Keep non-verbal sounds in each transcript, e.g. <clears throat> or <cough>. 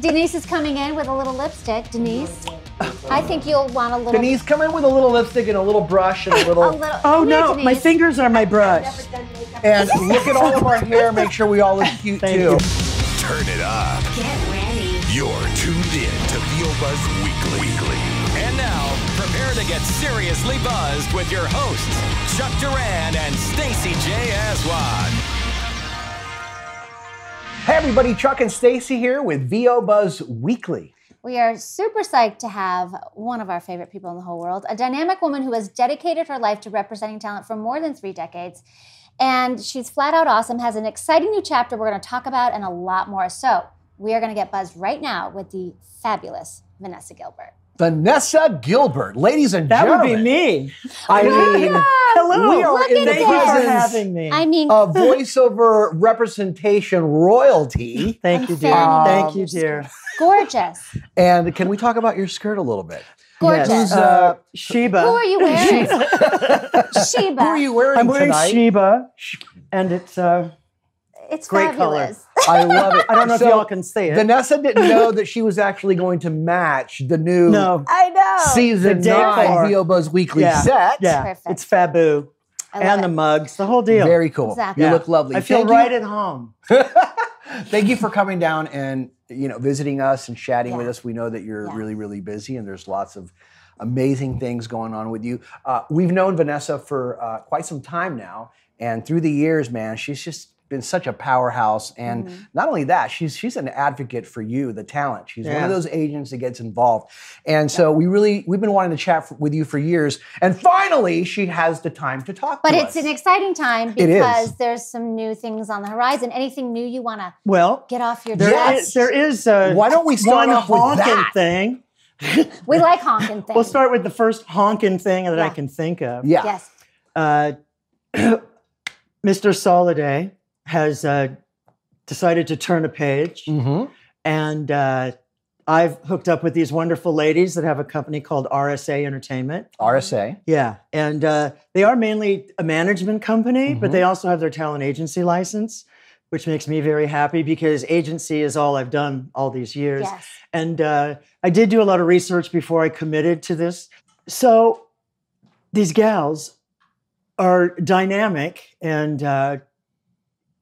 Denise is coming in with a little lipstick. Denise, I think you'll want a little. Denise, come in with a little lipstick and a little brush and a little. <laughs> A little. Oh Come here, no, my fingers are my brush. and look at all of our hair. Make sure we all look <laughs> cute Thank too. you. Turn it up. Get ready. You're tuned in to VO Buzz Weekly. Weekly. And now, prepare to get seriously buzzed with your hosts, Chuck Duran and Stacy J. Aswad. Hey everybody, Chuck and Stacy here with VO Buzz Weekly. We are super psyched to have one of our favorite people in the whole world, a dynamic woman who has dedicated her life to representing talent for more than three decades. And she's flat out awesome, has an exciting new chapter we're going to talk about, and a lot more. So, we are going to get buzzed right now with the fabulous Vanessa Gilbert. Vanessa Gilbert, ladies and gentlemen. That would be me. I mean, Hello. we are Look in the at Thank presence having me. I mean, of voiceover representation royalty. Thank you, dear. fanning Thank you. you, dear. gorgeous. And can we talk about your skirt a little bit? Gorgeous. Yes. Uh, Uh, Sheba. Who are you wearing? Sheba. <laughs> <laughs> Who are you wearing I'm wearing tonight? Sheba, and it's. Uh, It's Great color. I love it. I don't know So, if y'all can see it. Vanessa didn't know that she was actually going to match the new no. I know. season The nine decor. VO Buzz Weekly Yeah. set. Yeah, Perfect. it's Fabu, I love and it. the mugs, the whole deal. Very cool. Exactly. You Yeah. look lovely. I feel Thank right You, at home. <laughs> thank you for coming down and you know visiting us and chatting with us. We know that you're Yeah. really really busy and there's lots of amazing things going on with you. Uh, we've known Vanessa for uh, quite some time now, and through the years, man, she's just been such a powerhouse. And Mm-hmm. not only that, she's she's an advocate for you, the talent. She's one of those agents that gets involved. And so we really we've been wanting to chat f- with you for years, and finally she has the time to talk. But to it's us. an exciting time It is. because there's some new things on the horizon. Anything new you want to Well, get off your there chest? is, there is uh, Why don't we start one off with honking that? thing. we like honking <laughs> things. We'll start with the first honking thing that I can think of. yeah. Yes. uh, <clears throat> Mr. Soliday has uh, decided to turn a page, Mm-hmm. and uh, I've hooked up with these wonderful ladies that have a company called RSA Entertainment. RSA. Yeah, and uh, they are mainly a management company, but Mhm. they also have their talent agency license, which makes me very happy because agency is all I've done all these years. Yes. And uh, I did do a lot of research before I committed to this. So these gals are dynamic and uh,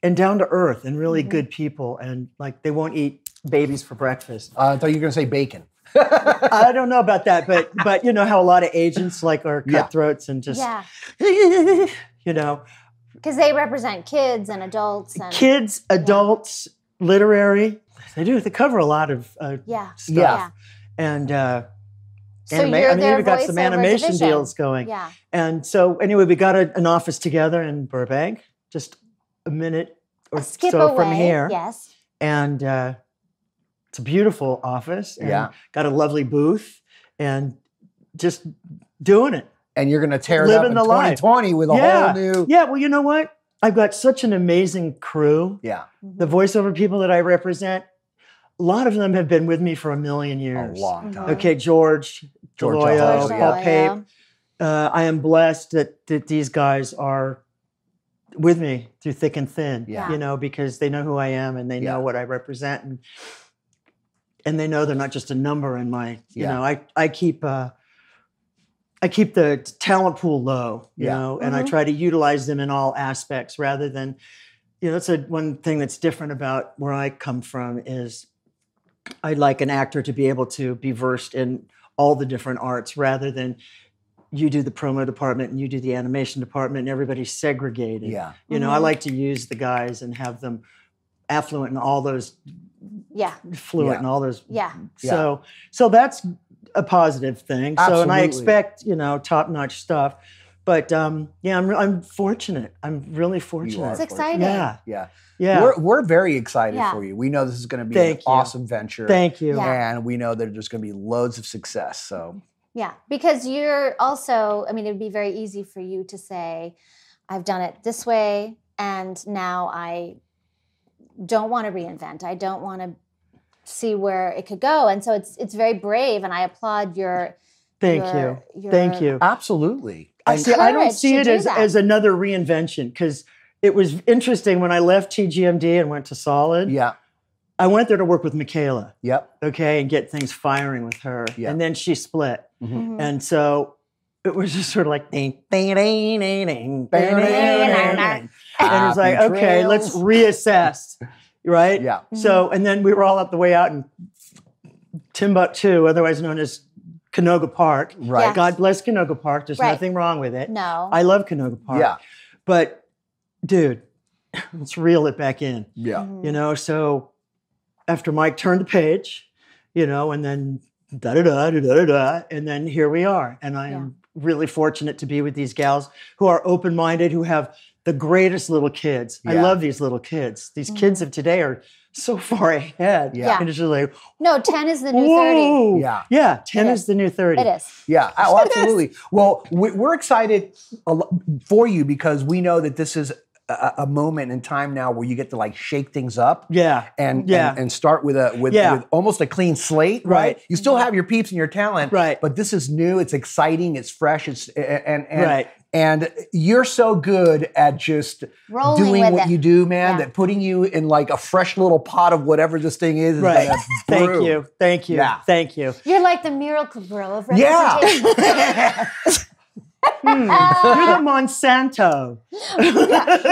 and down to earth and really Mhm. good people, and like they won't eat babies for breakfast. Uh, I thought you were going to say bacon. <laughs> I don't know about that, but but you know how a lot of agents like are Yeah. cutthroats and just Yeah. <laughs> you know Because they represent kids and adults and kids, adults, literary. They do. They cover a lot of uh, yeah. stuff. Yeah. And uh, So anima- you're I mean, their we got some animation division. deals going. Yeah. And so, anyway, we got a, an office together in Burbank, just a minute or A skip so away. from here. Yes. And uh, it's a beautiful office. And Yeah. Got a lovely booth and just doing it. And you're going to tear it up in the life. 2020 with a yeah. whole new. Yeah. Well, you know what? I've got such an amazing crew. Yeah. The voiceover people that I represent, a lot of them have been with me for a million years. A years. long time. Okay, George, George Del Hoyo, Deloyo, George Paul Del Hoyo. Pape. Uh, I am blessed that, that these guys are with me through thick and thin. Yeah. You know, because they know who I am and they Yeah. know what I represent and and they know they're not just a number in my, you Yeah. know, I I keep uh I keep the talent pool low, you Yeah. know, and I Mhm. try to utilize them in all aspects rather than, you know, that's a one thing that's different about where I come from is I'd like an actor to be able to be versed in all the different arts rather than you do the promo department and you do the animation department and everybody's segregated. Yeah. You know, I Mhm. like to use the guys and have them affluent and all those Yeah. fluent Yeah. in all those Yeah. so so that's a positive thing. So and I expect, you know, top-notch stuff. But um yeah, I'm I'm fortunate. I'm really fortunate. It's exciting. Yeah. Yeah. Yeah. We're, we're very excited Yeah. for you. We know this is going to be Thank an you. awesome venture. Thank you. Yeah. And we know that there's going to be loads of success. So, Yeah. Because you're also, I mean, it would be very easy for you to say, I've done it this way, and now I don't want to reinvent. I don't want to see where it could go. And so it's it's very brave, and I applaud your. Thank your- you. your- Thank you. absolutely. I see. I don't see it do as, that. as another reinvention because it was interesting when I left TGMD and went to Solid. yeah. I went there to work with Michaela. Yep. Okay, and get things firing with her. Yep. And then she split. Mm-hmm. And so it was just sort of like ding ding ding ding ding. ding, ding, ding. And it was like, okay, let's reassess. Right? Yeah. So and then we were all up the way out in Timbuktu, otherwise known as Canoga Park. Right. Yes. God bless Canoga Park. There's right. nothing wrong with it. No. I love Canoga Park. Yeah. But dude, let's reel it back in. Yeah. Mm-hmm. You know, so after Mike turned the page, you know, and then da da da da da da, and then here we are. And I am really fortunate to be with these gals who are open minded, who have the greatest little kids. I love these little kids. These mm. kids of today are so <laughs> far ahead. Yeah. And it's just like, no, 10 is the new 30. Yeah. Yeah. 10 is the new 30. It is. Yeah, oh, <laughs> absolutely. Well, we- we're excited for you because we know that this is a, a moment in time now where you get to like shake things up Yeah. and Yeah. and, and start with a with, Yeah. with almost a clean slate, right? Right. You still have your peeps and your talent, Right. But this is new. It's exciting. It's fresh. It's and and Right. and you're so good at just Rolling doing what it. you do, man. Yeah. That putting you in like a fresh little pot of whatever this thing is. is Right. gonna <laughs> Thank brew. you. Thank you. Yeah. Thank you. You're like the Miracle-Gro of Yeah. <laughs> <laughs> representation. You're the Monsanto.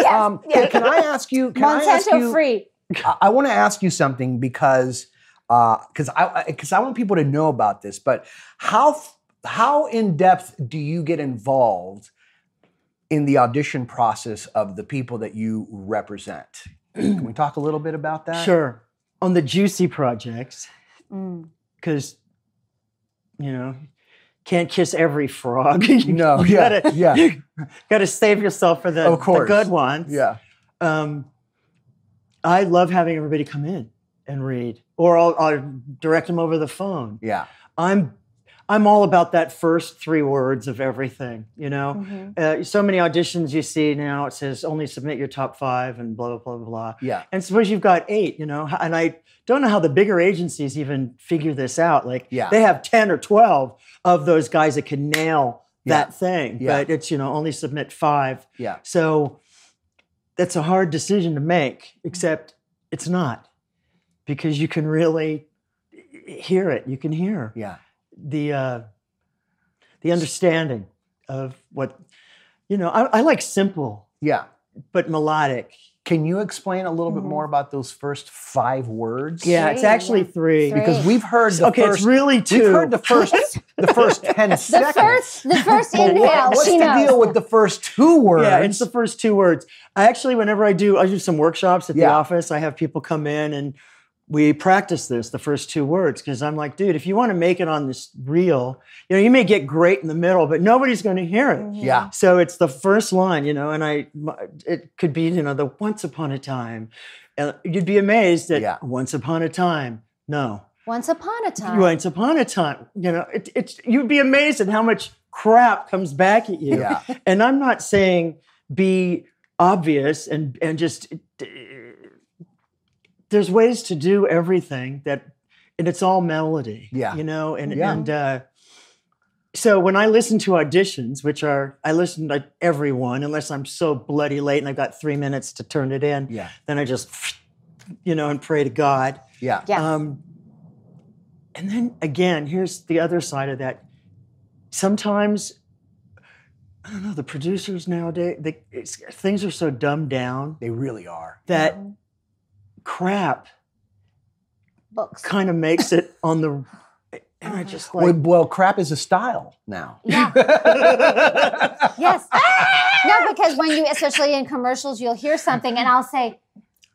Um, can, can I ask you? Can I ask Monsanto you, free. I, I want to ask you something because because I because I want people to know about this. But how how in depth do you get involved in the audition process of the people that you represent? <clears throat> Can we talk a little bit about that? Sure. On the juicy projects, Mm. because you know, can't kiss every frog. <laughs> you No, yeah, gotta, yeah. <laughs> gotta save yourself for the, Of course. the good ones. Yeah. Um, I love having everybody come in and read, or I'll, I'll direct them over the phone. Yeah. I'm I'm all about that first three words of everything. You know, Mhm. uh, so many auditions you see now. It says only submit your top five and blah blah blah blah blah. Yeah. And suppose you've got eight, you know, and I don't know how the bigger agencies even figure this out. Like Yeah. they have 10 or 12 of those guys that can nail Yeah. that thing, Yeah. but it's, you know, only submit five. Yeah. So that's a hard decision to make, except it's not because you can really hear it. You can hear Yeah. The, uh, the understanding of what, you know, I, I like simple Yeah. but melodic. Can you explain a little bit Mhm. more about those first five words? Yeah, it's actually three. Three. Because we've heard the Okay, first it's really 2 We've heard the first <laughs> the first ten The seconds. first, the first inhale, what- what's she the knows. deal with the first two words? Yeah, it's the first two words. I actually, whenever I do, I do some workshops at the office. I have people come in and we practice this, the first two words, because I'm like, dude, if you want to make it on this reel, you know, you may get great in the middle, but nobody's going to hear it. Mhm. yeah. So it's the first line, you know, and I, it could be, you know, the once upon a time. And you'd be amazed that Yeah. once upon a time, no. Once upon a time. Once upon a time, you know, it, it's you'd be amazed at how much crap comes back at you. Yeah. And I'm not saying be obvious and and just there's ways to do everything that and it's all melody. Yeah. You know, and Yeah. and uh so when I listen to auditions, which are I listen to everyone unless I'm so bloody late and I've got three minutes to turn it in, Yeah. then I just <sniffs> you know and pray to God. Yeah. Yeah. Um, and then again, here's the other side of that. Sometimes, I don't know, the producers nowadays, they, it's, things are so dumbed down They really are. that. Crap Books. kind of makes it <laughs> on the. And I uh-huh. just Well, like, well, crap is a style now. Yeah. <laughs> Yes. no, because when you, especially in commercials, you'll hear something and I'll say,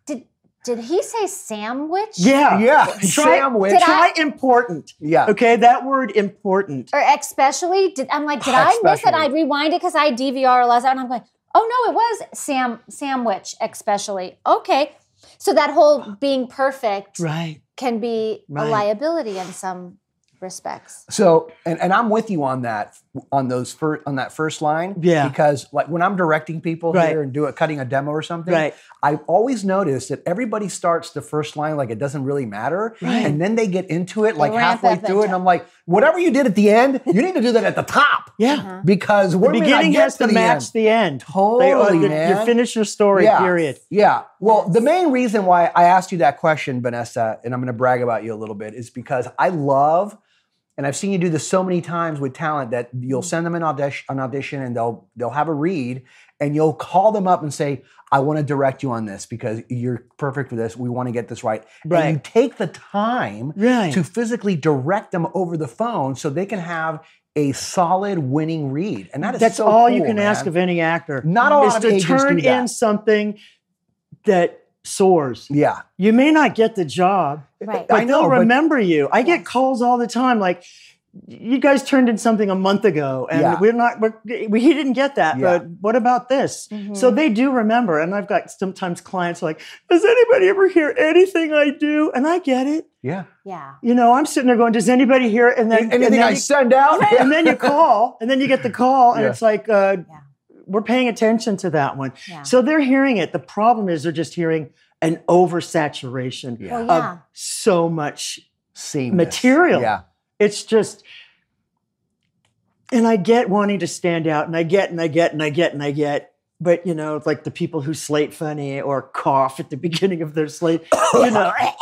"Did did he say sandwich?" yeah, yeah. Try- <laughs> Sandwich. Did I- important. yeah. Okay, that word important. Or especially, did I'm like, did I miss it? Especially. I rewind it because I DVR a lot, and I'm like, oh no, it was Sam sandwich, especially. Okay, so that whole uh, being perfect Right. can be a liability in some respects. So, and, and I'm with you on that on those first on that first line. Yeah. Because like when I'm directing people Right. here and do it, cutting a demo or something, Right. I've always noticed that everybody starts the first line like it doesn't really matter, Right. and then they get into it like halfway through it, and. I'm like, whatever you did at the end, you need to do that at the top Yeah. because The we're beginning has to, match end. the end. Totally, They- uh, man. You finish your story, Yeah. period. Yeah. Well, the main reason why I asked you that question, Vanessa, and I'm going to brag about you a little bit, is because I love, and I've seen you do this so many times with talent that you'll mm. send them an audition, an audition, and they'll they'll have a read, and you'll call them up and say, "I want to direct you on this because you're perfect for this. We want to get this right." right. And you take the time Right. to physically direct them over the phone so they can have a solid winning read, and that is That's so all you cool, can ask of any actor. Not a lot is of to agents turn do that. in something that soars. Yeah. You may not get the job, Right. but I know, they'll but- remember you. I get calls all the time like, you guys turned in something a month ago, and Yeah. we're not. We're, we, he didn't get that, Yeah. but what about this? Mm-hmm. So they do remember, and I've got sometimes clients like, "Does anybody ever hear anything I do?" And I get it. Yeah. Yeah. You know, I'm sitting there going, "Does anybody hear?" it? And then and Anything then I you- send out, <laughs> and then you call, and then you get the call, and Yeah. it's like, uh, Yeah. We're paying attention to that one. Yeah. So they're hearing it. The problem is they're just hearing an oversaturation Yeah. Well, of so much. Seamless. Material. Yeah. It's just, and I get wanting to stand out, and I get, and I get, and I get, and I get. But you know, like the people who slate funny or cough at the <laughs> beginning of their slate, you know. <coughs> <coughs> <coughs>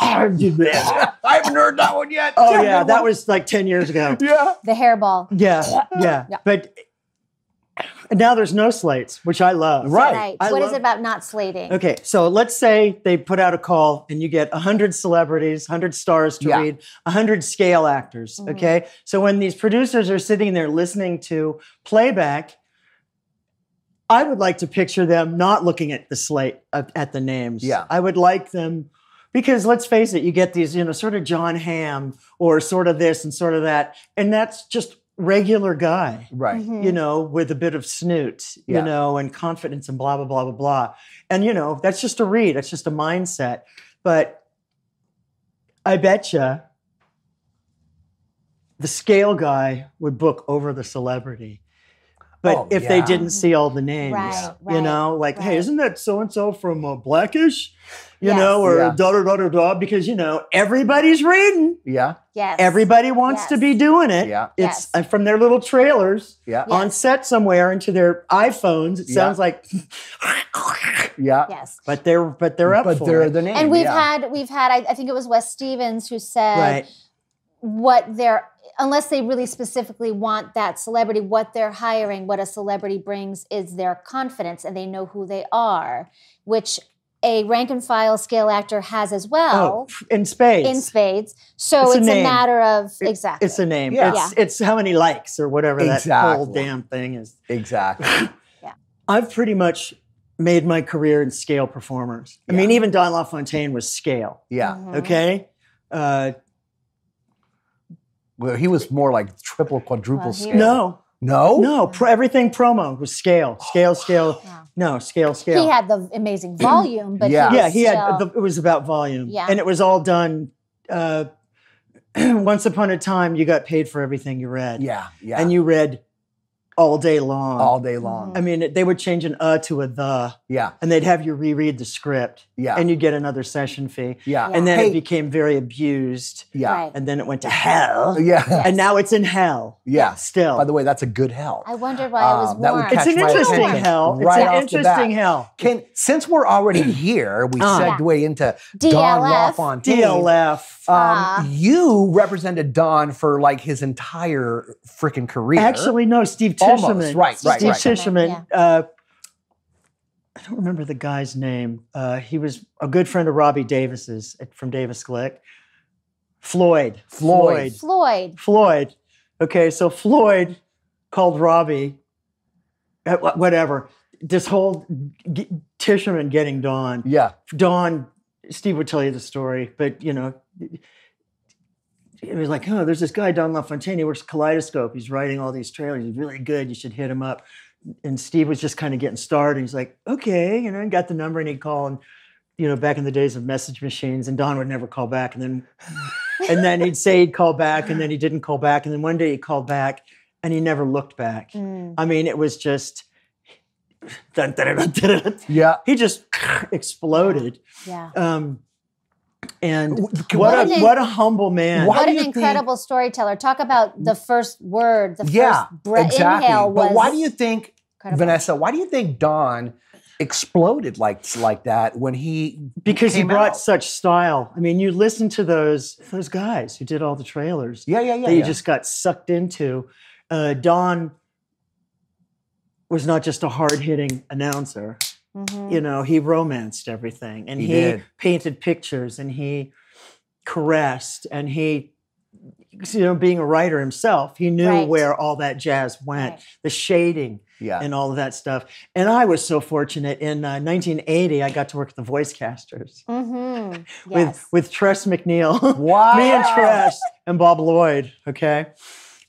I haven't heard that one yet. oh yeah, that was like ten years ago. Yeah. The hairball. Yeah, yeah. Yeah. But now there's no slates, which I love. Right. Right. I What is love- it about not slating? Okay, so let's say they put out a call and you get 100 celebrities, 100 stars to Yeah. read, 100 scale actors. Mm-hmm. Okay, so when these producers are sitting there listening to playback, I would like to picture them not looking at the slate, uh, at the names. Yeah. I would like them. Because let's face it, you get these, you know, sort of Jon Hamm or sort of this and sort of that, and that's just regular guy Right. Mhm. you know, with a bit of snoot, Yeah. you know, and confidence and blah, blah, blah, blah, blah. And, you know, that's just a read, that's just a mindset. But I bet you the scale guy would book over the celebrity. But Oh, if they didn't see all the names, Right, you know, like, hey, isn't that so and so from uh, Blackish? You Yes. know, or Yeah. da da da da da, because, you know, everybody's reading. Yeah. Yes. Everybody wants to be doing it. Yeah. It's Yes. uh, from their little trailers Yeah. Yeah. on set somewhere into their iPhones. It Yeah. sounds like, Yeah. Yes. but they're but they're up But for they're it. the name. And we've yeah. had we've had I, I think it was Wes Stevens who said right. What they're unless they really specifically want that celebrity what they're hiring what a celebrity brings is their confidence and they know who they are which a rank and file scale actor has as well Oh, well in spades. in spades so It's it's, a a, matter of It- exactly It's a name. Yeah. It's, it's how many likes or whatever that whole damn thing is. Exactly. <laughs> Yeah i've pretty much made my career in scale performers. I mean, even Don LaFontaine was scale. Yeah. Mhm. Okay. Uh, Well, he was more like triple, quadruple Well, scale. was- no, No. no. Pro, everything promo was scale, scale, scale. Wow. No, scale, scale. he had the amazing volume but Yeah. he yeah, was he had. The, it was about volume. Yeah. and it was all done. Uh, <clears throat> once upon a time, you got paid for everything you read. Yeah. Yeah. and you read all day long. all day long. I mean, they would change an uh to a the, Yeah. and they'd have you reread the script. Yeah. and you'd get another session fee. Yeah. And then Hey, it became very abused, Yeah. Right. and then it went to hell. Yeah. And now it's in hell. Yeah. Still. By the way, that's a good hell. I wondered why it was Um, that would warm. it's an interesting attention hell. right it's an off the interesting bat. hell. Can since we're already <clears throat> here, we Ah. segue into Don DLF. LaFontaine. DLF. Um, Ah. you represented Don for like his entire freaking career. Actually, no, Steve Almost, Tisherman. right, right, Steve right. Tisherman. Uh, I don't remember the guy's name. Uh, he was a good friend of Robbie Davis's at- from Davis Glick. Floyd. Floyd. Floyd. Floyd. Okay, so Floyd called Robbie. uh, Whatever. This whole g- Tisherman getting Don. yeah, Don. Steve would tell you the story, but you know, it was like, oh, there's this guy Don LaFontaine. He works Kaleidoscope. He's writing all these trailers. He's really good. You should hit him up. And Steve was just kind of getting started. He's like, okay, you know, and got the number, and he'd call. And you know, back in the days of message machines, and Don would never call back. And then, and then he'd say he'd call back, and then he didn't call back. And then one day he called back, and he never looked back. Mm. I mean, it was just. dun, dun, dun, dun, dun. Yeah. He just <clears throat> exploded. Yeah. Um, and what, what a an- what a humble man. Why what an you think- incredible storyteller. Talk about the first word, the Yeah, first breath exactly. inhale was but why do you think, incredible. Vanessa? Why do you think Don exploded like like that when he because he brought out? such style. I mean, you listen to those those guys who did all the trailers. Yeah, yeah, yeah. that you just got sucked into. Uh, Don was not just a hard hitting announcer. Mhm. You know, he romanced everything, and He he, painted pictures, and he caressed, and he. You know, being a writer himself, he knew Right. where all that jazz went, Right. the shading, yeah. and all of that stuff. And I was so fortunate. In uh, 1980, I got to work at the Voice Casters Mhm. <laughs> with Yes. with Tress MacNeille, wow. <laughs> me and Tress and Bob Lloyd. Okay,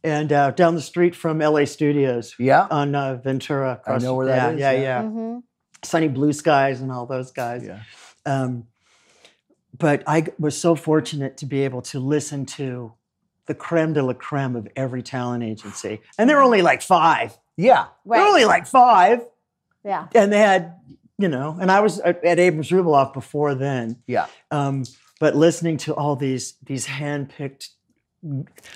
and uh, down the street from LA Studios Yeah. on uh, Ventura. I across- know where that yeah, is, Yeah, yeah. yeah, Mhm. Sunny Blue Skies and all those guys. Yeah. Um, but I was so fortunate to be able to listen to the creme de la creme of every talent agency, and there were only like five. Yeah. There were only like five, Yeah. and they had, you know, and I was at, at Abrams Rubaloff before then. Yeah. Um, but listening to all these these handpicked,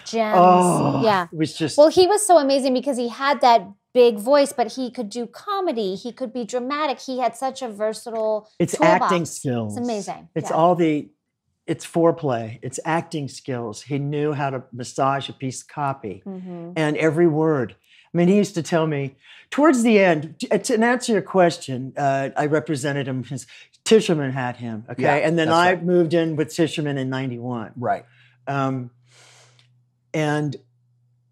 Gems. oh, Yeah. it was just Well, he was so amazing because he had that big voice, but he could do comedy. He could be dramatic. He had such a versatile. it's toolbox. acting skills. It's amazing. It's Yeah. all the, it's foreplay. It's acting skills. He knew how to massage a piece of copy Mhm. and every word. I mean, he used to tell me towards the end. To, to answer your question, uh, I represented him. His Tisherman had him, okay, Yeah, and then I right. moved in with Tisherman in '91. Right. Um, and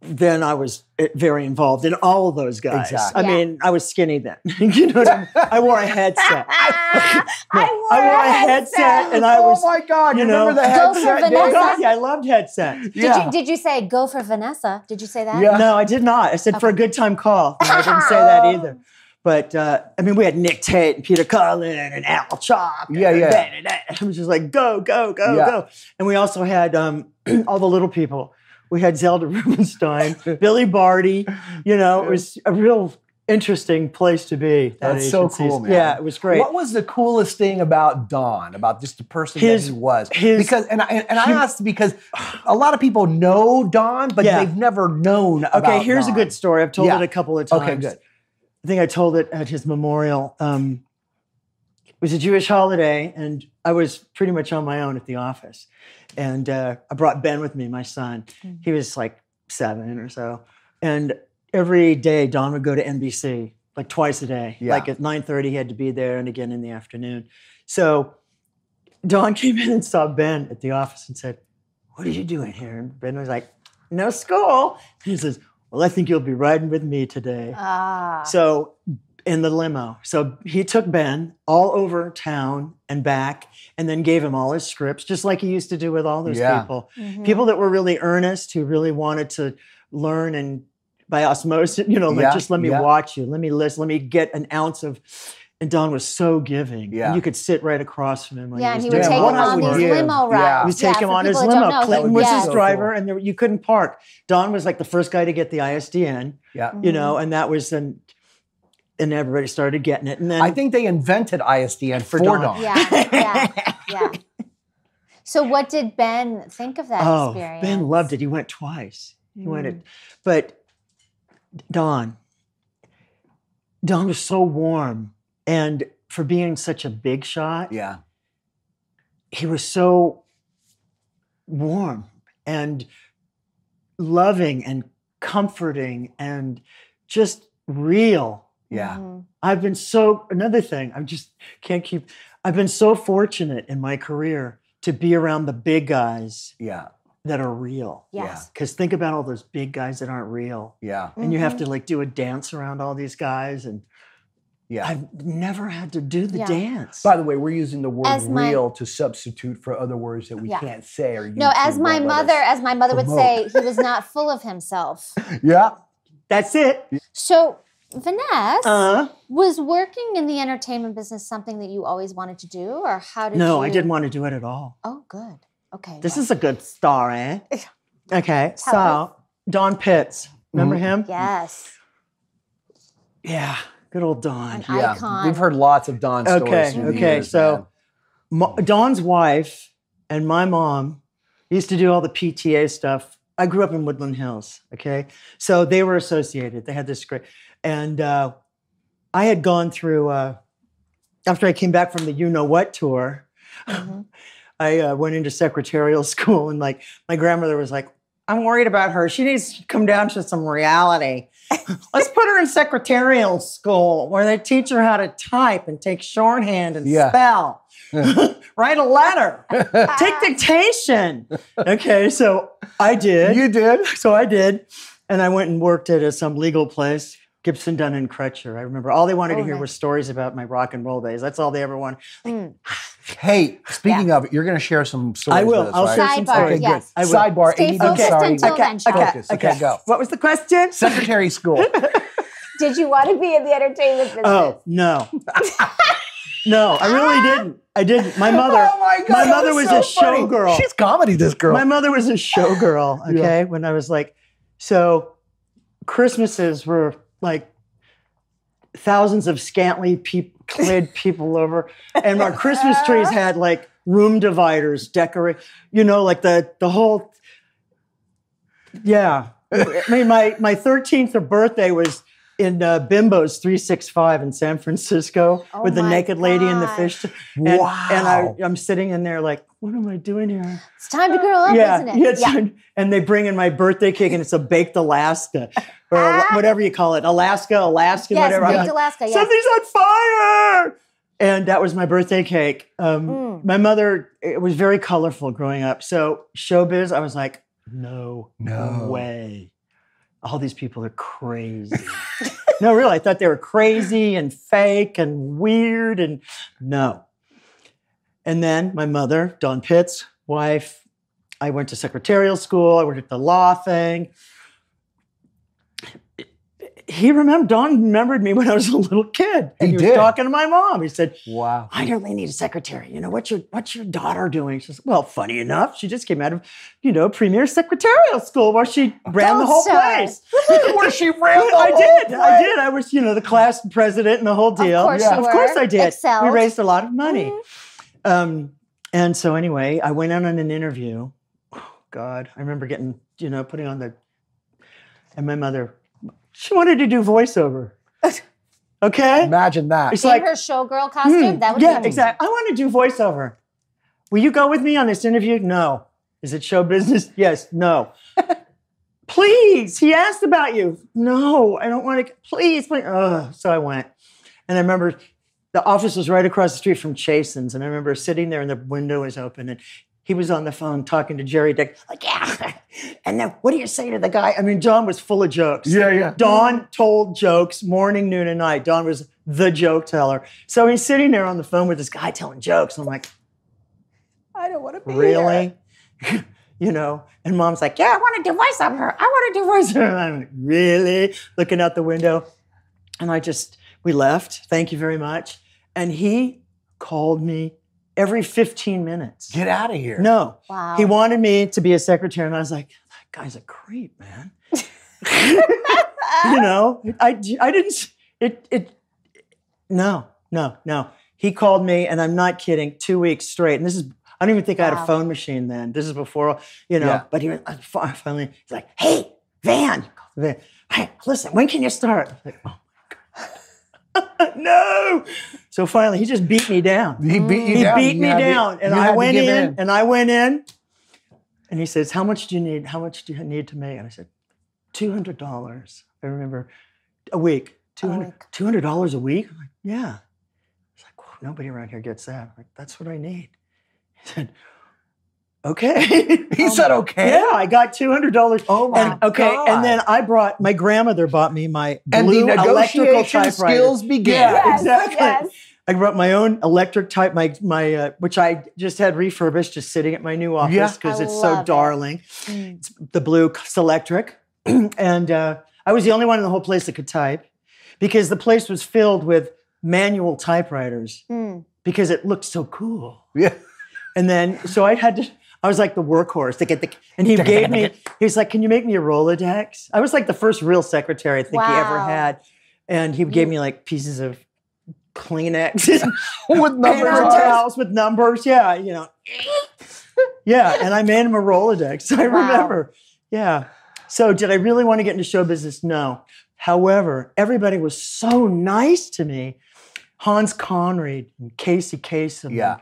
then I was uh, very involved in all of those guys. Exactly. I Yeah. mean, I was skinny then. <laughs> you know what I mean? I wore a headset. <laughs> I No, wore, I wore a headset and I was. oh was. my God! You you know, remember the Go for? Vanessa. Oh? God, yeah, I loved headsets. Did, you, did you say go for Vanessa? Did you say that? Yeah. No, I did not. I said for a good time call. No, I didn't say that <laughs> either. But uh, I mean, we had Nick Tate and Peter Cullen and Al Chop. and Yeah, yeah. that and that. I was just like, go, go, go, Yeah. go. And we also had um, <clears throat> all the little people. We had Zelda <laughs> Rubinstein, <laughs> Billy Barty. You know, it was a real interesting place to be. that That's so cool, man. Yeah, it was great. What was the coolest thing about Don? About just the person His- that he was? his- because and I, and, and I asked because a lot of people know Don, but Yeah. they've never known. Okay, here's a good story. I've told Yeah. it a couple of times. Okay, good. I think I told it at his memorial. Um, it was a Jewish holiday, and I was pretty much on my own at the office. And uh, I brought Ben with me, my son. Hmm. He was like seven or so. And every day, Don would go to NBC like twice a day. Yeah. Like at 9:30, he had to be there, and again in the afternoon. So Don <laughs> came in and saw Ben at the office and said, "What are you doing here?" And Ben was like, "No school." He says, "Well, I think you'll be riding with me today." Ah. So in the limo. So he took Ben all over town and back and then gave him all his scripts, just like he used to do with all those Yeah. people. Mhm. People that were really earnest, who really wanted to learn and by osmosis, you know, like Yeah, just let me yeah. watch you, let me listen, let me get an ounce of. And Don was so giving. Yeah. And you could sit right across from him. When yeah, he and was he doing would take it. what him on would these give. limo Yeah. rides. He would Yeah, take him on his people that don't limo. know, Clinton was yeah. his So driver, cool. and there, you couldn't park. Don was like the first guy to get the ISDN, Yeah. you know, and that was an, and everybody started getting it. And then I think they invented ISDN for, Don. Don. Yeah, yeah, <laughs> yeah. So, what did Ben think of that oh, experience? Ben loved it. He went twice. He went Mm. it, but Don, Don was so warm, and for being such a big shot, Yeah. he was so warm and loving and comforting and just real. Yeah. Mhm. I've been so another thing. I just can't keep. I've been so fortunate in my career to be around the big guys Yeah. that are real. Yes. Because think about all those big guys that aren't real, Yeah. and you have to like do a dance around all these guys, and Yeah. I've never had to do the Yeah. dance. By the way, we're using the word As my- real to substitute for other words that we Yeah. can't say or No, as my mother, as my mother would say, he was not full of himself. <laughs> Yeah. That's it. So, Vanessa, Uh, was working in the entertainment business something that you always wanted to do, or how did no, you? I didn't want to do it at all. Oh, good. Okay. This well, is a good story. <laughs> Okay, Tell so Don Pitts, Remember him? Yes. Yeah. Good old Don. An Yeah, icon. we've heard lots of Don stories. Okay, okay. years, so Mo- Don's wife and my mom used to do all the PTA stuff. I grew up in Woodland Hills. Okay, so they were associated. They had this great, and uh, I had gone through uh, after I came back from the You Know What tour. Mhm. <laughs> I uh, went into secretarial <laughs> school, and like my grandmother was like, "I'm worried about her. She needs to come down to some reality. <laughs> Let's put her in secretarial school where they teach her how to type and take shorthand and Yeah. spell, write a letter, take dictation." Okay, so I did. You did. So I did, and I went and worked at uh, some legal place. Gibson, Dunn, and Crutcher. I remember all they wanted to Oh, hear nice. were stories about my rock and roll days. That's all they ever wanted. Mm. <sighs> Hey, speaking of it, you're going to share some stories. I will. With us, I'll right? share some Sidebar, stories. yes. I will. Sidebar. Stay Amy, focused sorry. until Okay, then, okay, Focus. Okay, okay. go. What was the question? Secretary school. <laughs> Did you want to be in the entertainment business? Oh no, <laughs> no, I really didn't. I didn't. My mother, oh my God. my mother was, so a funny. showgirl. She's comedy, this girl. My mother was a showgirl. <laughs> Yeah. Okay, when I was like, so Christmases were like thousands of scantily peop clad <laughs> people over, and our Christmas trees <laughs> had like room dividers decorate. You know, like the the whole. Yeah, <laughs> I mean, my my thirteenth birthday was in uh, Bimbo's 365 in San Francisco Oh with the my naked lady and the gosh. fish. And, and I, I'm sitting in there like, what am I doing here? It's time to grow up, yeah, isn't it? yeah, it's- And they bring in my birthday cake, and it's a baked Alaska, <laughs> or Ah. whatever you call it, Alaska, Alaskan, Yes, whatever. Baked like, Alaska, yes. Something's on fire, and that was my birthday cake. Um, Mm. My mother, it was very colorful growing up. So showbiz, I was like, no, No. way. All these people are crazy. <laughs> no, really, I thought they were crazy and fake and weird, and no. And then my mother, Don Pitts, wife, I went to secretarial school. I worked at the law thing. He remembered, Don remembered me when I was a little kid. And He he, was did. talking to my mom. He said, wow. I don't really need a secretary. You know, what's your what's your daughter doing? She says, Well, funny enough, she just came out of, you know, premier secretarial school where she ran the Don't whole start. place. <laughs> Where <laughs> she ran the I whole did. I did. I was, you know, the class president and the whole deal. Of course Yeah. Of course. I did. Excelled. We raised a lot of money. Mhm. Um, and so anyway, I went out on an interview. Oh, God, I remember getting, you know, putting on the, and my mother, she wanted to do voiceover. <laughs> Okay. Imagine that. It's In like, her showgirl costume, Hmm, that would yeah, be exactly. I want to do voiceover. Will you go with me on this interview? No. Is it show business? <laughs> Yes. No. <laughs> please. He asked about you. No, I don't want to. Please, please. Ugh. So I went, and I remember the office was right across the street from Chasen's, and I remember sitting there, and the window was open, and he was on the phone talking to Jerry Dick, like, yeah. <laughs> And then, what do you say to the guy? I mean, John was full of jokes. Yeah, yeah. Don told jokes morning, noon, and night. Don was the joke teller. So he's sitting there on the phone with this guy telling jokes. I'm like, I don't want to be Really? here. <laughs> you know, and mom's like, Yeah, I want to do voiceover. I want to do voiceover. And <laughs> I'm like, Really? Looking out the window. And I just, we left. Thank you very much. And he called me every 15 minutes. Get out of here. No. Wow. He wanted me to be a secretary, and I was like, that guy's a creep, man. <laughs> you know, I, I didn't, it, it, no, no, no. He called me, and I'm not kidding, two weeks straight. And this is, I don't even think I had a phone machine then. This is before, you know, Yeah. but he was, finally, he's like, hey, Van, Van, hey, listen, when can you start? I'm like, oh my God. <laughs> no. So finally, he just beat me down. He beat you he down. beat You me had to- down. And i went give in, and i went in. And he says how much do you need? How much do you need to make? And i said $200 i remember a week. 200 week. $200 a week? I'm like yeah. He's like nobody around here gets that. I'm like that's what i need. He said okay <laughs> He said, okay. yeah i got $200 Oh my and okay God. and then i brought my grandmother bought me my and the blue electrical negotiation typewriter skills began. Yeah, <laughs> Yes, exactly. yes. I brought my own electric type, my my uh, which I just had refurbished, just sitting at my new office because I it's love so it. darling. Mm. It's the blue Selectric, <clears throat> and uh, I was the only one in the whole place that could type because the place was filled with manual typewriters Mm. because it looked so cool. Yeah. And then so I had to I was like the workhorse to get the, and he gave me, <laughs> he was like, can you make me a Rolodex? I was like the first real secretary I think he ever had. And he gave me like pieces of Kleenex <laughs> With numbers paper towels with numbers. Yeah, you know. yeah, and I made him a Rolodex. <laughs> I Wow. remember. Yeah. So did I really want to get into show business? No. However, everybody was so nice to me. Hans Conried and Casey Kasem. Yeah.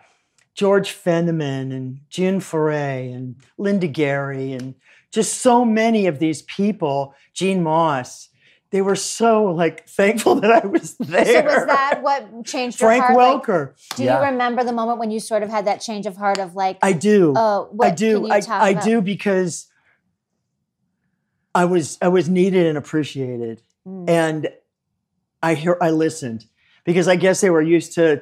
George Fenneman and June Foray and Linda Gary and just so many of these people, Gene Moss. They were so like <laughs> thankful that I was there. So was that what changed your Frank heart? Like, Welker? do Yeah. you remember the moment when you sort of had that change of heart of like, I do. oh, what I do. Can you I, talk I about? do because I was I was needed and appreciated, Mm. and I hear I listened because I guess they were used to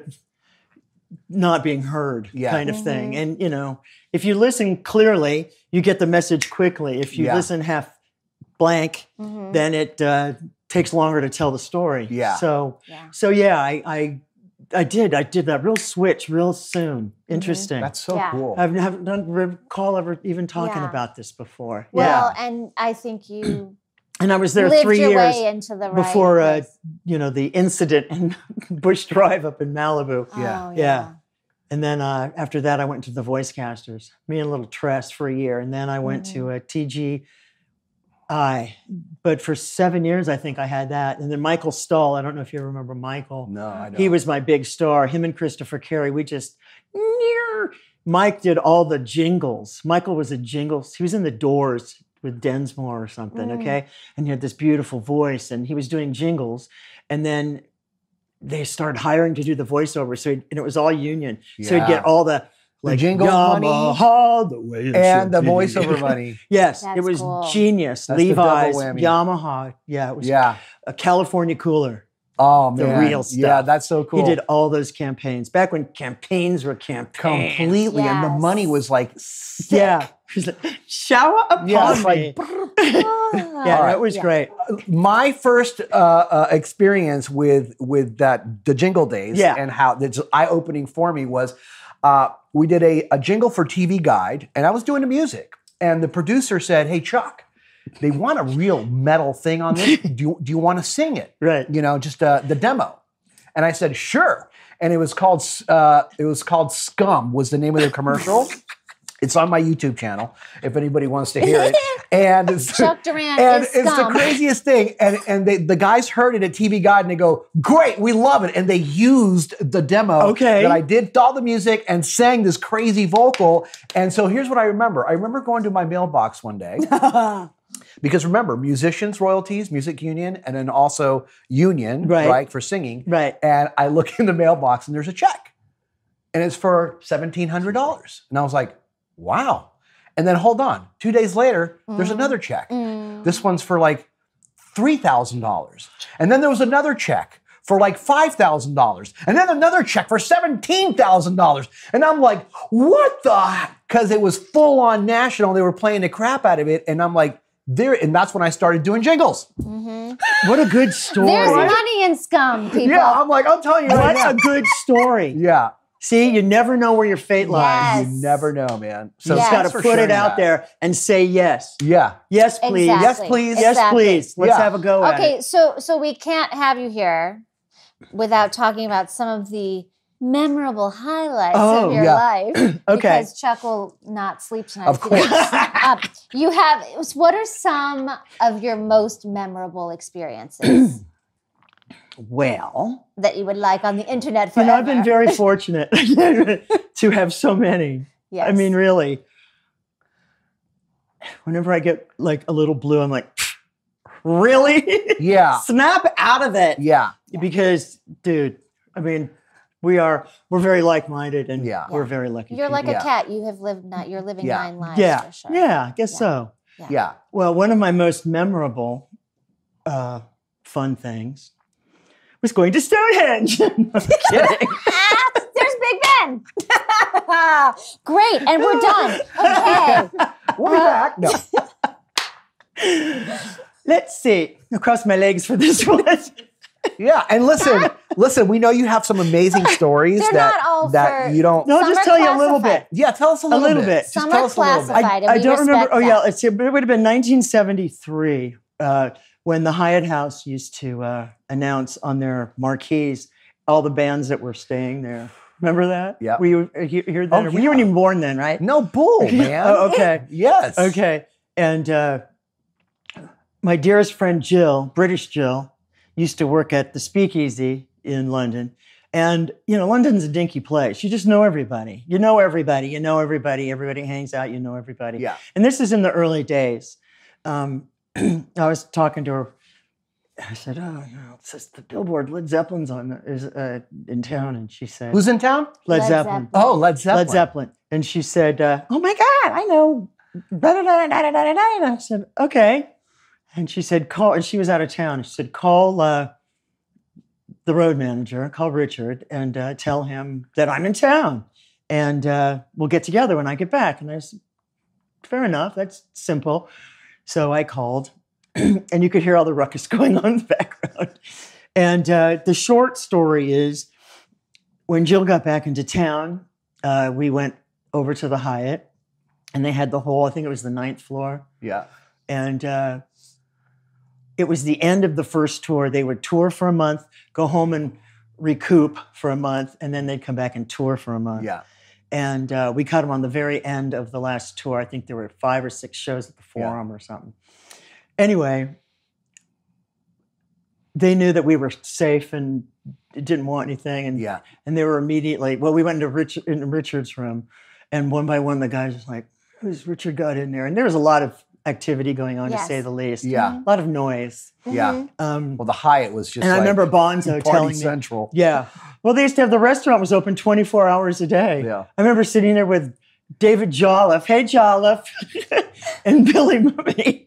not being heard, Yeah. kind of thing. Mhm. And you know, if you listen clearly, you get the message quickly. If you Yeah. listen half blank, Mhm. then it uh, takes longer to tell the story. Yeah. So Yeah. so yeah, I I I did I did that real switch real soon. Interesting. That's so Yeah. cool. I've never don't recall ever even talking Yeah. about this before. Well, and I think you and I was there lived three years way into the right before, uh, you know, the incident in <laughs> Busch Drive up in Malibu. yeah. Oh, yeah. And then uh, after that, I went to the Voice Casters, me and Little Tress for a year, and then I went Mm-hmm. to a TGI. But for seven years, I think I had that. And then Michael Stahl, I don't know if you remember Michael. No, I don't. He was my big star. Him and Christopher Carey, we just near. Mike did all the jingles. Michael was a jingles. He was in the Doors with Densmore or something, Mm. okay? And he had this beautiful voice, and he was doing jingles. And then they started hiring to do the voiceover, so he'd- and it was all union. So he'd get all the like jingle money Yamaha, the way and the be. voiceover <laughs> money. yes, That's it was cool. genius. That's Levi's. Yamaha. Yeah, it was Yeah. a California cooler. Oh The man. real stuff. Yeah, that's so cool. He did all those campaigns back when campaigns were campaigns. completely, and the money was like sick. Yeah. He's like, shower upon Yeah, me. like <laughs> yeah, All no, right. it was Yeah. great. my first uh, uh, experience with with that the jingle days Yeah. and how that's eye opening for me was uh, we did a, a jingle for TV Guide and I was doing the music and the producer said, "Hey Chuck, they want a real metal thing on this. <laughs> do you, do you want to sing it? Right. You know, just uh, the demo." And I said, "Sure." And it was called uh, it was called Scum was the name of the commercial. <laughs> It's on my YouTube channel if anybody wants to hear it. <laughs> And it's, Chuck Duran and it's the craziest thing. And and they, the guys heard it at TV Guide and they go, "Great, we love it." And they used the demo Okay. that I did all the music and sang this crazy vocal. And so here's what I remember. I remember going to my mailbox one day because remember, musicians royalties, music union, and then also union, Right. right, for singing. Right. And I look <laughs> in the mailbox and there's a check, and it's for seventeen hundred dollars. And I was like, "Wow." And then hold on, two days later, there's another check. Mm. This one's for like $3,000. And then there was another check for like $5,000. And then another check for $17,000. And I'm like, what the? Because it was full on national. They were playing the crap out of it. And I'm like, there. And that's when I started doing jingles. Mm-hmm. What a good story. There's money in scum, people. Yeah, I'm like, I'm telling you right What now. a good story. Yeah, See, you never know where your fate lies. Yes. you never know, man. So You just got to put it out that. there and say yes. Yeah. Yes, please. Exactly. Yes, please. Yes, please. Let's Yeah. have a go at Okay, it. so so we can't have you here without talking about some of the memorable highlights Oh, of your yeah. life. <clears throat> Okay. Because Chuck will not sleep tonight. Of course. <laughs> um, you have. What are some of your most memorable experiences <clears throat> Well, that you would like on the internet you forever? know, I've been very <laughs> fortunate <laughs> to have so many. Yes. I mean, really. Whenever I get like a little blue, I'm like, really? Yeah. Snap out of it. Yeah. Because, dude, I mean, we are we're very like-minded and Yeah. we're very lucky. You're like people. a cat. You have lived. Not, you're living Yeah. nine lives. yeah, For sure. yeah, I guess Yeah. so. Yeah. Well, one of my most memorable uh, fun things was going to Stonehenge. <laughs> I'm <laughs> kidding. <laughs> There's Big Ben. Great, and we're done. Okay. We'll be back. No. Let's see. I'll cross my legs for this one. Yeah, and listen, Listen, we know you have some amazing <laughs> stories that that you don't. No, just tell you a little bit. Yeah, tell us a little, little bit. bit. Just Some tell are us a little bit. classified. I don't remember. Oh yeah, it's, it would have been 1973 uh, when the Hyatt House used to uh, announce on their marquees all the bands that were staying there. Remember that? Yeah. Were you uh, he- hear that? Oh, You yeah. weren't even born then, right? No bull, <laughs> man. Oh, okay. Yes. Okay. And uh, my dearest friend Jill, British Jill, used to work at the Speakeasy in London. And, you know, London's a dinky place. You just know everybody. You know everybody. You know everybody. Everybody hangs out. You know everybody. Yeah. And this is in the early days. Um, <clears throat> I was talking to her. I said, "Oh, you know, it says the billboard Led Zeppelin's on the, is uh, in town," and she said, Who's in town? Led, Led Zeppelin?" Zeppelin. Oh, Led Zeppelin. Led Zeppelin. And she said, uh, Oh my God, I know. da, da, da, da, da, da, da, da." And I said, Okay. And she said, Call, and she was out of town. She said, Call uh, the road manager, call Richard, and uh, tell him that I'm in town. And uh, we'll get together when I get back. And I said, Fair enough. That's simple. So I called, <clears throat> and you could hear all the ruckus <laughs> going on in the background. And uh, the short story is when Jill got back into town, uh, we went over to the Hyatt, and they had the whole, I think it was the ninth floor. Yeah. And uh, it was the end of the first tour. They would tour for a month, go home and recoup for a month, and then they'd come back and tour for a month. Yeah. And uh, we caught them on the very end of the last tour. I think there were five or six shows at the Yeah. Forum or something. Anyway, they knew that we were safe and didn't want anything. And Yeah. and they were immediately well. We went into Richard into Richard's room, and one by one the guys was like, "Who's Richard got in there?" And there was a lot of activity going on, to say the least. Yeah. a lot of noise. Yeah. Mhm. Um, Well, the Hyatt was just. and I remember Bonzo Party telling me, Central. "Yeah, well, they used to have the restaurant was open twenty four hours a day." Yeah. I remember sitting there with David Jolliffe, hey Jolliffe, <laughs> and Billy <laughs> Murray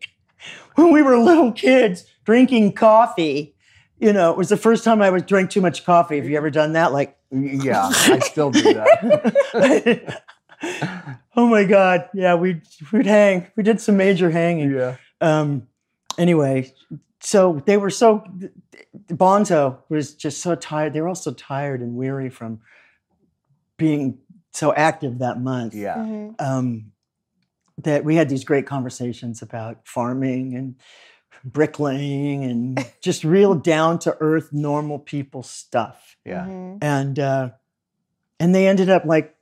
when we were little kids drinking coffee. You know, it was the first time I was drank too much coffee. Have you ever done that? Like, Yeah, I <laughs> still do that. Oh my God, yeah, we'd we'd hang. We did some major hanging. yeah. Um, anyway, so they were so Bonzo was just so tired. They were all so tired and weary from being so active that month. Yeah. Mhm. um, that we had these great conversations about farming and bricklaying and <laughs> just real down to earth normal people stuff Yeah. Mhm. and uh, and they ended up like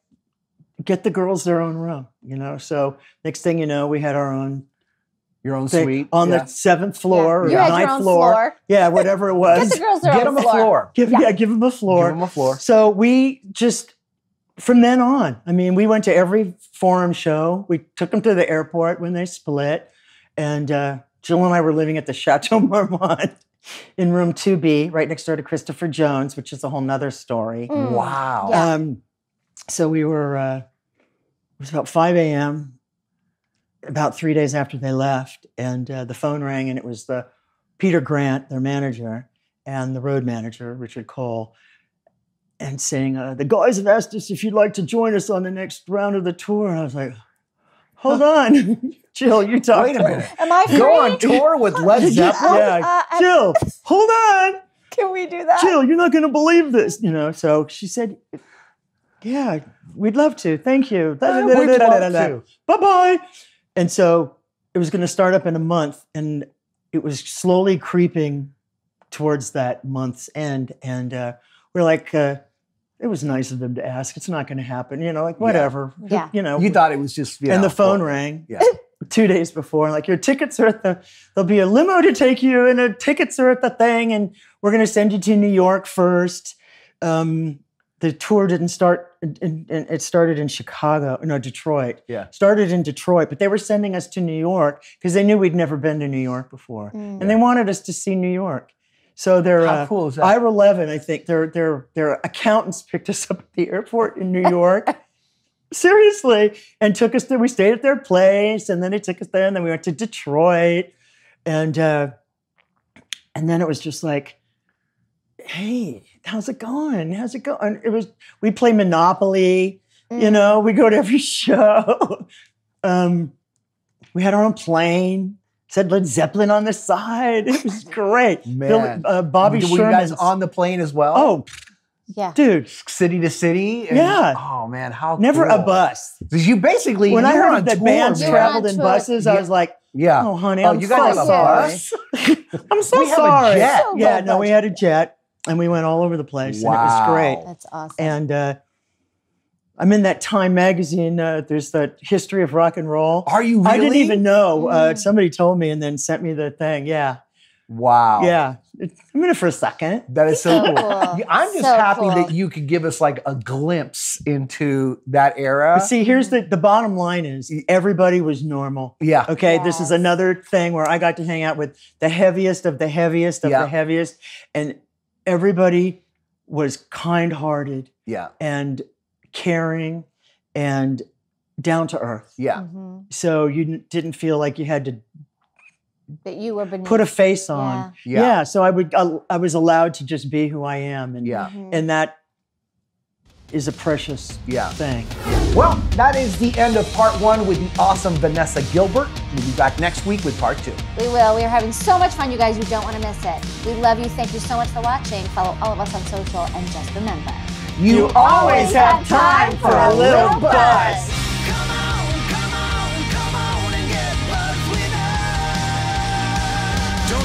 get the girls their own room you know so next thing you know we had our own Your own thing suite. on yeah. the seventh floor or You had your ninth own floor. floor. yeah whatever it was. <laughs> Get the girls their Get own them a floor. give Yeah. yeah give them a floor Give them a floor. so we just, from then on, I mean, we went to every forum show. We took them to the airport when they split. And uh, Jill and I were living at the Chateau <laughs> Marmont in room 2B, right next door to Christopher Jones, which is a whole nother story. Mm. Wow. Yeah. Um, so we were, uh, it was about 5 a.m., about three days after they left. And uh, the phone rang, and it was the Peter Grant, their manager, and the road manager, Richard Cole, and saying, uh, The guys have asked us if you'd like to join us on the next round of the tour. And I was like, Hold on. <laughs> Jill, you talk Wait a minute. Am I free? Go on tour with Led Zeppelin. Yeah. Uh, uh, Jill, hold on. <laughs> Can we do that? Jill, you're not going to believe this, you know. So she said, "Yeah, we'd love to. Thank you. We'd love to. Bye bye." And so it was going to start up in a month, and it was slowly creeping towards that month's end. And uh, we're like, uh, "It was nice of them to ask. It's not going to happen, you know. Like whatever, Yeah. you know." You thought it was just. You and know, the phone well, rang Yeah. <laughs> two days before. Like your tickets are at the, there'll be a limo to take you, and the tickets are at the thing, and we're going to send you to New York first. Um, the tour didn't start. In, in- in- it started in Chicago, no Detroit. Yeah. started in Detroit, but they were sending us to New York because they knew we'd never been to New York before, Mm. and they wanted us to see New York. So their How uh, cool is that? Ira Levin, I think their their their accountants picked us up at the airport in New York. <laughs> Seriously, and took us there. We stayed at their place, and then they took us there, and then we went to Detroit, and uh, and then it was just like, hey, how's it going? How's it going? It was we play Monopoly, Mm. you know, we go to every <laughs> show. um, we had our own plane. said Led Zeppelin on the side. It was <laughs> great. Bill- Man. uh, Bobby Were you guys on the plane as well? Oh, Yeah. dude, city to city. and- Yeah. Oh man, how never a bus bus. 'Cause You basically When I heard on that tour, bands man. Traveled in tour. buses, I was like, Yeah. "Oh, honey, Oh, I'm you guys so have a sorry. bus? <laughs> I'm so We have a sorry." jet. So yeah, good no, we had a jet, and we went all over the place, and it Wow. was great. That's awesome. And uh, I'm in that Time magazine. Uh, there's the history of rock and roll. Are you really? I didn't even know. Mm. Uh, somebody told me and then sent me the thing. Yeah, Wow. yeah. I'm in it for a second. That is so So cool. cool. I'm just So happy cool. that you could give us like a glimpse into that era. But see, here's the the bottom line is everybody was normal. yeah. Okay, this is another thing where I got to hang out with the heaviest of the heaviest of Yeah. the heaviest, and everybody was kind-hearted Yeah. and caring and down to earth. Yeah. Mhm. So you didn't feel like you had to That you were beneath. put a face on. Yeah. Yeah. so I would I, I was allowed to just be who I am, and Yeah. Mhm. and that is a precious Yeah. thing. Well, that is the end of part one with the awesome Vanessa Gilbert. We'll be back next week with part two. We will. We are having so much fun, you guys. You don't want to miss it. We love you. Thank you so much for watching. Follow all of us on social. And just remember You, always have time for a little buzz.